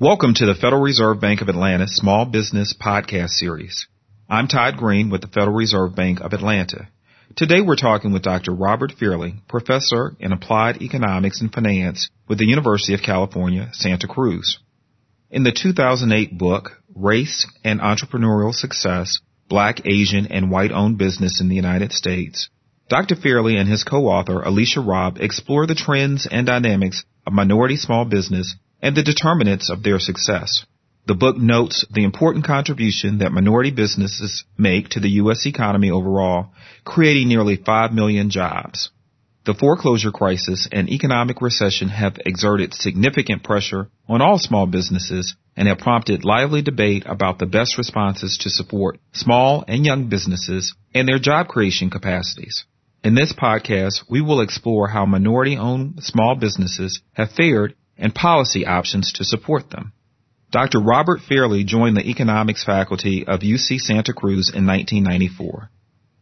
Welcome to the Federal Reserve Bank of Atlanta Small Business Podcast Series. I'm Todd Green with the Federal Reserve Bank of Atlanta. Today we're talking with Dr. Robert Fairlie, Professor in Applied Economics and Finance with the University of California, Santa Cruz. In the 2008 book, Race and Entrepreneurial Success, Black, Asian, and White-Owned Business in the United States, Dr. Fairlie and his co-author, Alicia Robb, explore the trends and dynamics of minority small business and the determinants of their success. The book notes the important contribution that minority businesses make to the U.S. economy overall, creating nearly 5 million jobs. The foreclosure crisis and economic recession have exerted significant pressure on all small businesses and have prompted lively debate about the best responses to support small and young businesses and their job creation capacities. In this podcast, we will explore how minority owned small businesses have fared and policy options to support them. Dr. Robert Fairlie joined the economics faculty of UC Santa Cruz in 1994.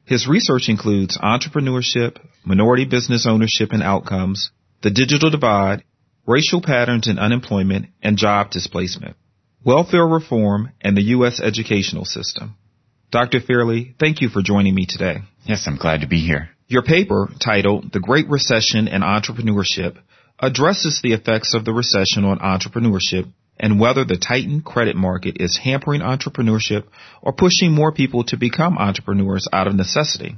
His research includes entrepreneurship, minority business ownership and outcomes, the digital divide, racial patterns in unemployment and job displacement, welfare reform, and the U.S. educational system. Dr. Fairlie, thank you for joining me today. Yes, I'm glad to be here. Your paper, titled The Great Recession and Entrepreneurship, addresses the effects of the recession on entrepreneurship and whether the tightened credit market is hampering entrepreneurship or pushing more people to become entrepreneurs out of necessity.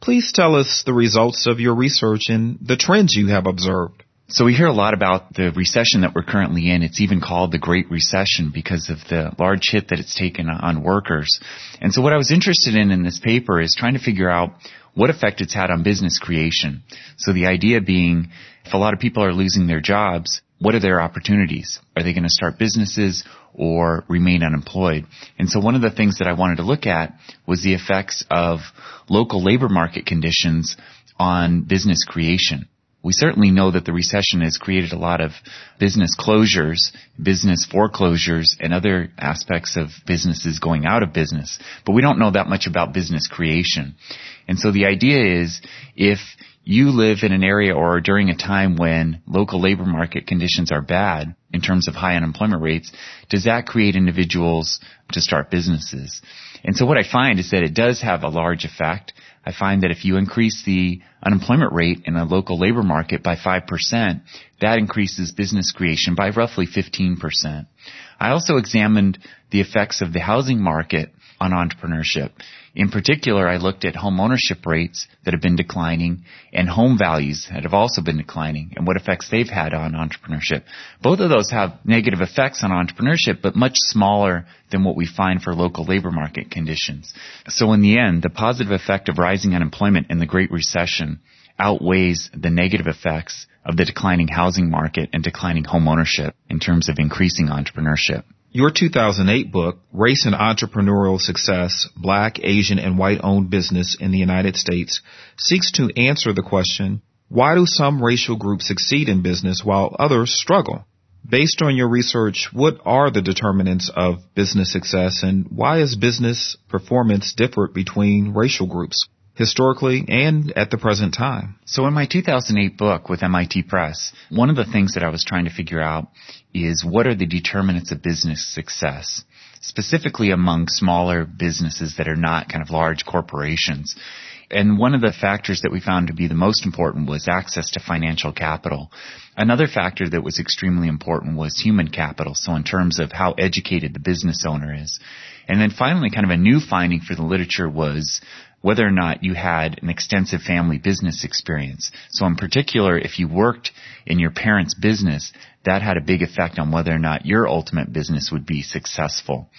Please tell us the results of your research and the trends you have observed. So we hear a lot about the recession that we're currently in. It's even called the Great Recession because of the large hit that it's taken on workers. And so what I was interested in in this paper is trying to figure out what effect it's had on business creation. So the idea being, if a lot of people are losing their jobs, what are their opportunities? Are they going to start businesses or remain unemployed? And so one of the things that I wanted to look at was the effects of local labor market conditions on business creation. We certainly know that the recession has created a lot of business closures, business foreclosures, and other aspects of businesses going out of business. But we don't know that much about business creation. And so the idea is if you live in an area or during a time when local labor market conditions are bad in terms of high unemployment rates, does that create individuals to start businesses? And so what I find is that it does have a large effect. I find that if you increase the unemployment rate in a local labor market by 5%, that increases business creation by roughly 15%. I also examined the effects of the housing market on entrepreneurship. In particular, I looked at home ownership rates that have been declining and home values that have also been declining and what effects they've had on entrepreneurship. Both of those have negative effects on entrepreneurship, but much smaller than what we find for local labor market conditions. So in the end, the positive effect of rising unemployment in the Great Recession outweighs the negative effects of the declining housing market and declining home ownership in terms of increasing entrepreneurship. Your 2008 book, Race and Entrepreneurial Success, Black, Asian, and White Owned Business in the United States, seeks to answer the question, why do some racial groups succeed in business while others struggle? Based on your research, what are the determinants of business success and why is business performance different between racial groups? Historically and at the present time. So in my 2008 book with MIT Press, one of the things that I was trying to figure out is what are the determinants of business success, specifically among smaller businesses that are not kind of large corporations. And one of the factors that we found to be the most important was access to financial capital. Another factor that was extremely important was human capital. So in terms of how educated the business owner is. And then finally, kind of a new finding for the literature was whether or not you had an extensive family business experience. So in particular, if you worked in your parents' business, that had a big effect on whether or not your ultimate business would be successful.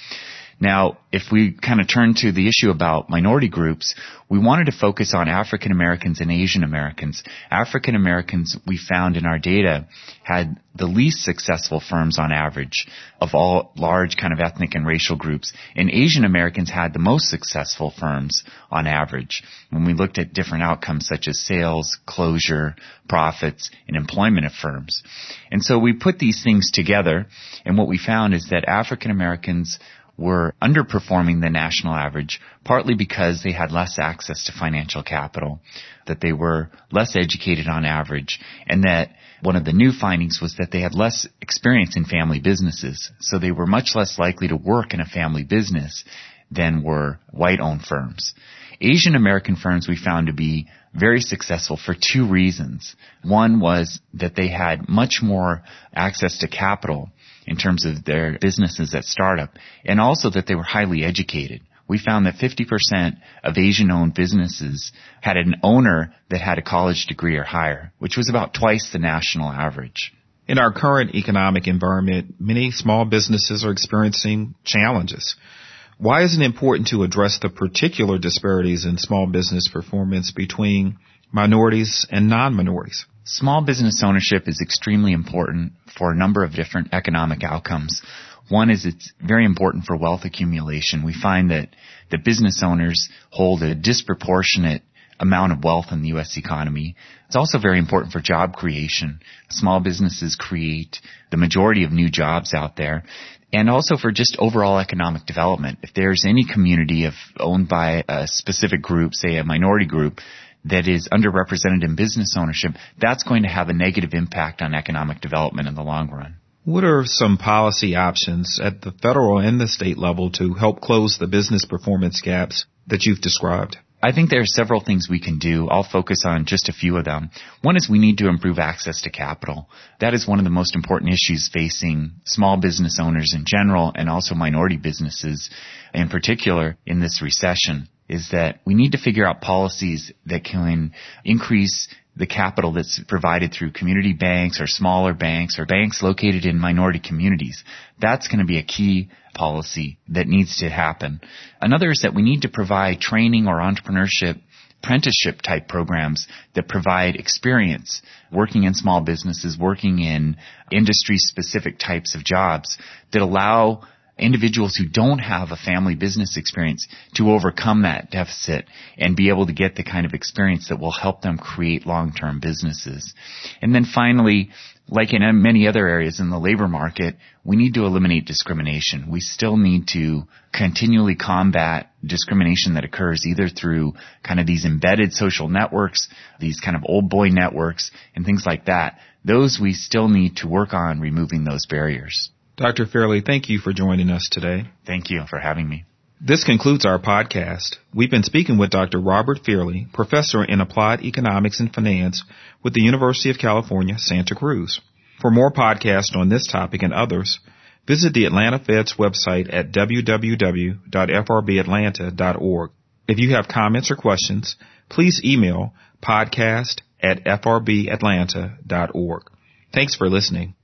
Now, if we kind of turn to the issue about minority groups, we wanted to focus on African Americans and Asian Americans. African Americans, we found in our data, had the least successful firms on average of all large kind of ethnic and racial groups. And Asian Americans had the most successful firms on average when we looked at different outcomes such as sales, closure, profits, and employment of firms. And so we put these things together, and what we found is that African Americans were underperforming the national average, partly because they had less access to financial capital, that they were less educated on average, and that one of the new findings was that they had less experience in family businesses. So they were much less likely to work in a family business than were white owned firms. Asian American firms we found to be very successful for two reasons. One was that they had much more access to capital in terms of their businesses at startup and also that they were highly educated. We found that 50% of Asian owned businesses had an owner that had a college degree or higher, which was about twice the national average. In our current economic environment, many small businesses are experiencing challenges. Why is it important to address the particular disparities in small business performance between minorities and non-minorities? Small business ownership is extremely important for a number of different economic outcomes. One is it's very important for wealth accumulation. We find that the business owners hold a disproportionate amount of wealth in the U.S. economy. It's also very important for job creation. Small businesses create the majority of new jobs out there and also for just overall economic development. If there's any community of owned by a specific group, say a minority group, that is underrepresented in business ownership, that's going to have a negative impact on economic development in the long run. What are some policy options at the federal and the state level to help close the business performance gaps that you've described? I think there are several things we can do. I'll focus on just a few of them. One is we need to improve access to capital. That is one of the most important issues facing small business owners in general and also minority businesses in particular in this recession is that we need to figure out policies that can increase the capital that's provided through community banks or smaller banks or banks located in minority communities. That's going to be a key policy that needs to happen. Another is that we need to provide training or entrepreneurship apprenticeship type programs that provide experience working in small businesses, working in industry specific types of jobs that allow individuals who don't have a family business experience to overcome that deficit and be able to get the kind of experience that will help them create long-term businesses. And then finally, like in many other areas in the labor market, we need to eliminate discrimination. We still need to continually combat discrimination that occurs either through kind of these embedded social networks, these kind of old boy networks, and things like that. Those we still need to work on removing those barriers. Dr. Fairlie, thank you for joining us today. Thank you for having me. This concludes our podcast. We've been speaking with Dr. Robert Fairlie, professor in applied economics and finance with the University of California, Santa Cruz. For more podcasts on this topic and others, visit the Atlanta Fed's website at www.frbatlanta.org. If you have comments or questions, please email podcast at frbatlanta.org. Thanks for listening.